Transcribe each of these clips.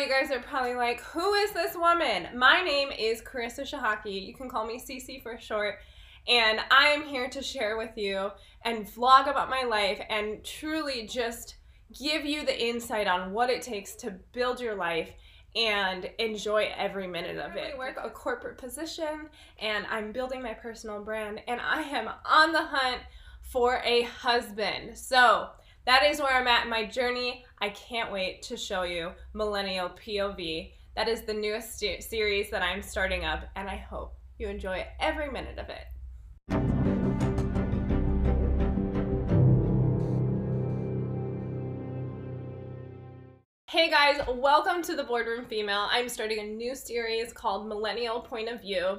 you guys are probably like, who is this woman? My name is Carissa Shahaki. You can call me CC for short. And I am here to share with you and vlog about my life and truly just give you the insight on what it takes to build your life and enjoy every minute of it. I work a corporate position and I'm building my personal brand and I am on the hunt for a husband. So, that is where I'm at in my journey. I can't wait to show you Millennial POV. That is the newest series that I'm starting up, and I hope you enjoy every minute of it. Hey guys, welcome to the Boardroom Female. I'm starting a new series called Millennial Point of View.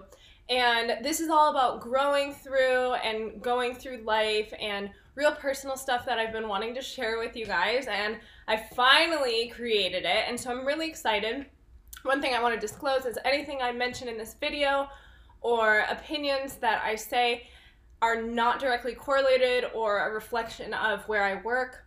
And this is all about growing through and going through life and real personal stuff that I've been wanting to share with you guys. And I finally created it. And so I'm really excited. One thing I want to disclose is anything I mention in this video or opinions that I say are not directly correlated or a reflection of where I work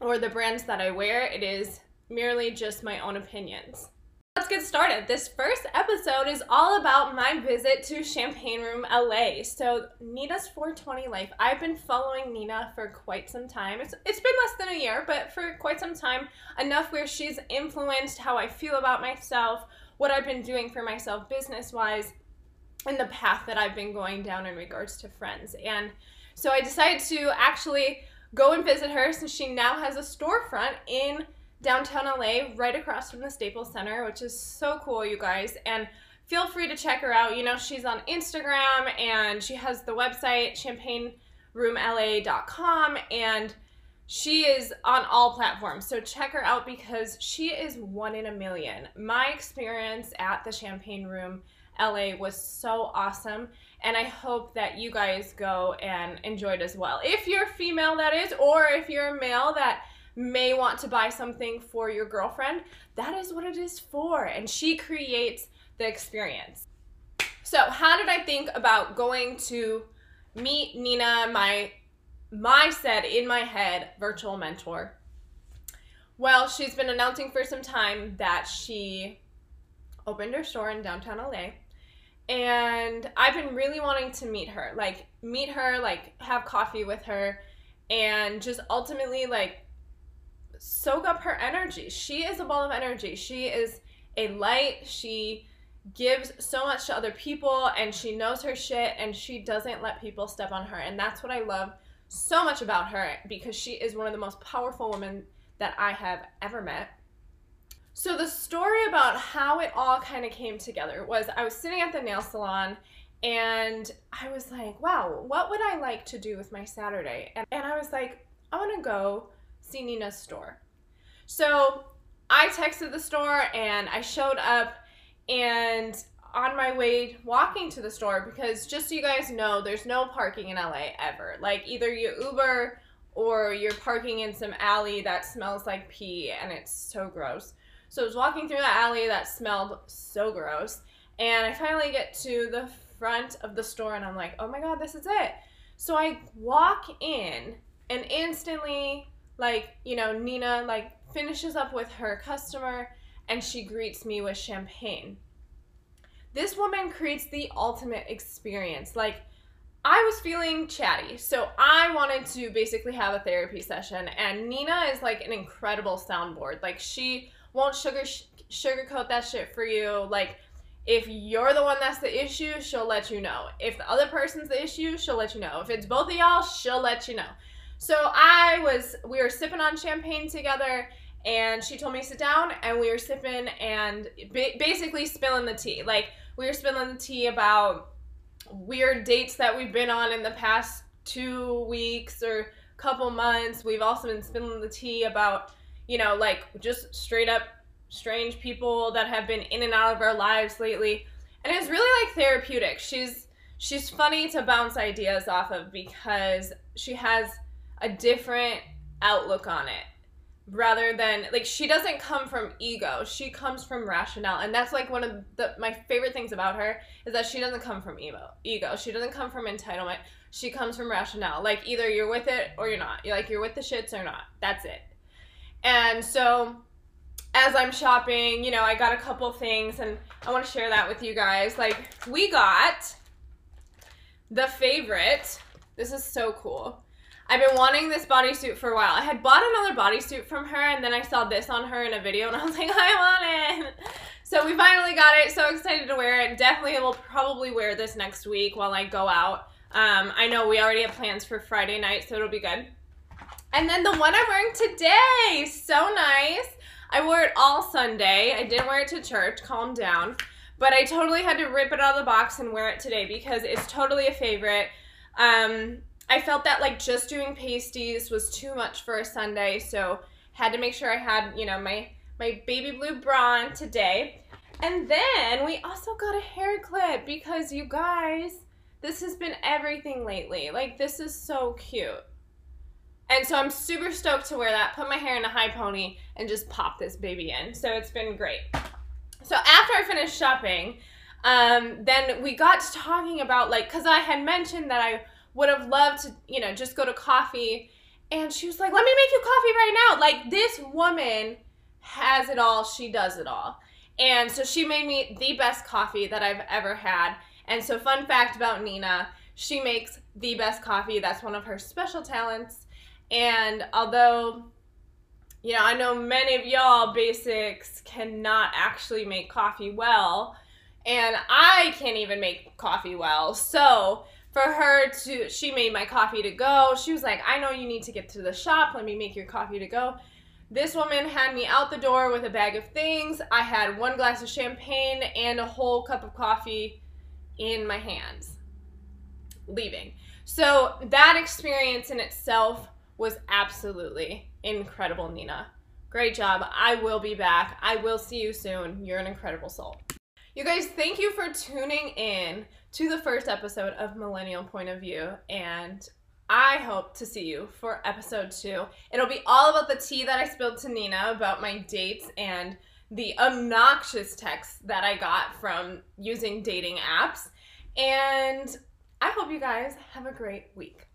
or the brands that I wear. It is merely just my own opinions. Let's get started. This first episode is all about my visit to Champagne Room LA. So, Nina's 420 life. I've been following Nina for quite some time. It's, it's been less than a year, but for quite some time, enough where she's influenced how I feel about myself, what I've been doing for myself business wise, and the path that I've been going down in regards to friends. And so, I decided to actually go and visit her since she now has a storefront in downtown LA, right across from the Staples Center, which is so cool, you guys. And feel free to check her out. You know, she's on Instagram and she has the website champagneroomla.com and she is on all platforms. So check her out because she is one in a million. My experience at the Champagne Room LA was so awesome and I hope that you guys go and enjoy it as well. If you're female that is or if you're a male that may want to buy something for your girlfriend, that is what it is for. And she creates the experience. So, how did I think about going to meet Nina, my my said in my head virtual mentor? Well, she's been announcing for some time that she opened her store in downtown LA. And I've been really wanting to meet her. Like meet her, like have coffee with her and just ultimately like soak up her energy. She is a ball of energy. She is a light. She gives so much to other people and she knows her shit and she doesn't let people step on her. And that's what I love so much about her because she is one of the most powerful women that I have ever met. So, the story about how it all kind of came together was I was sitting at the nail salon and I was like, wow, what would I like to do with my Saturday? And, and I was like, I want to go see Nina's store. So I texted the store and I showed up and on my way walking to the store because just so you guys know, there's no parking in LA ever. Like either you Uber or you're parking in some alley that smells like pee and it's so gross. So I was walking through the alley that smelled so gross and I finally get to the front of the store and I'm like, oh my god, this is it. So I walk in and instantly like you know nina like finishes up with her customer and she greets me with champagne this woman creates the ultimate experience like i was feeling chatty so i wanted to basically have a therapy session and nina is like an incredible soundboard like she won't sugar sugarcoat that shit for you like if you're the one that's the issue, she'll let you know. If the other person's the issue, she'll let you know. If it's both of y'all, she'll let you know. So I was, we were sipping on champagne together, and she told me to sit down, and we were sipping and basically spilling the tea. Like we were spilling the tea about weird dates that we've been on in the past two weeks or couple months. We've also been spilling the tea about, you know, like just straight up strange people that have been in and out of our lives lately. And it's really like therapeutic. She's she's funny to bounce ideas off of because she has a different outlook on it rather than like she doesn't come from ego. She comes from rationale. And that's like one of the my favorite things about her is that she doesn't come from ego ego. She doesn't come from entitlement. She comes from rationale. Like either you're with it or you're not. You're like you're with the shits or not. That's it. And so as I'm shopping, you know, I got a couple things and I want to share that with you guys. Like, we got the favorite. This is so cool. I've been wanting this bodysuit for a while. I had bought another bodysuit from her and then I saw this on her in a video and I was like, I want it. So we finally got it. So excited to wear it. Definitely will probably wear this next week while I go out. Um, I know we already have plans for Friday night, so it'll be good. And then the one I'm wearing today, so nice. I wore it all Sunday. I didn't wear it to church, calm down. But I totally had to rip it out of the box and wear it today because it's totally a favorite. Um, I felt that like just doing pasties was too much for a Sunday, so had to make sure I had, you know, my my baby blue bra on today. And then we also got a hair clip because you guys, this has been everything lately. Like this is so cute. And so I'm super stoked to wear that, put my hair in a high pony, and just pop this baby in. So it's been great. So after I finished shopping, um, then we got to talking about like, cause I had mentioned that I would have loved to, you know, just go to coffee. And she was like, let me make you coffee right now. Like this woman has it all. She does it all. And so she made me the best coffee that I've ever had. And so fun fact about Nina, she makes the best coffee. That's one of her special talents. And although, you know, I know many of y'all basics cannot actually make coffee well, and I can't even make coffee well. So for her to, she made my coffee to go. She was like, I know you need to get to the shop. Let me make your coffee to go. This woman had me out the door with a bag of things. I had one glass of champagne and a whole cup of coffee in my hands, leaving. So that experience in itself was absolutely incredible, Nina. Great job. I will be back. I will see you soon. You're an incredible soul. You guys, thank you for tuning in to the first episode of Millennial Point of View, and I hope to see you for episode two. It'll be all about the tea that I spilled to Nina about my dates and the obnoxious texts that I got from using dating apps. And I hope you guys have a great week.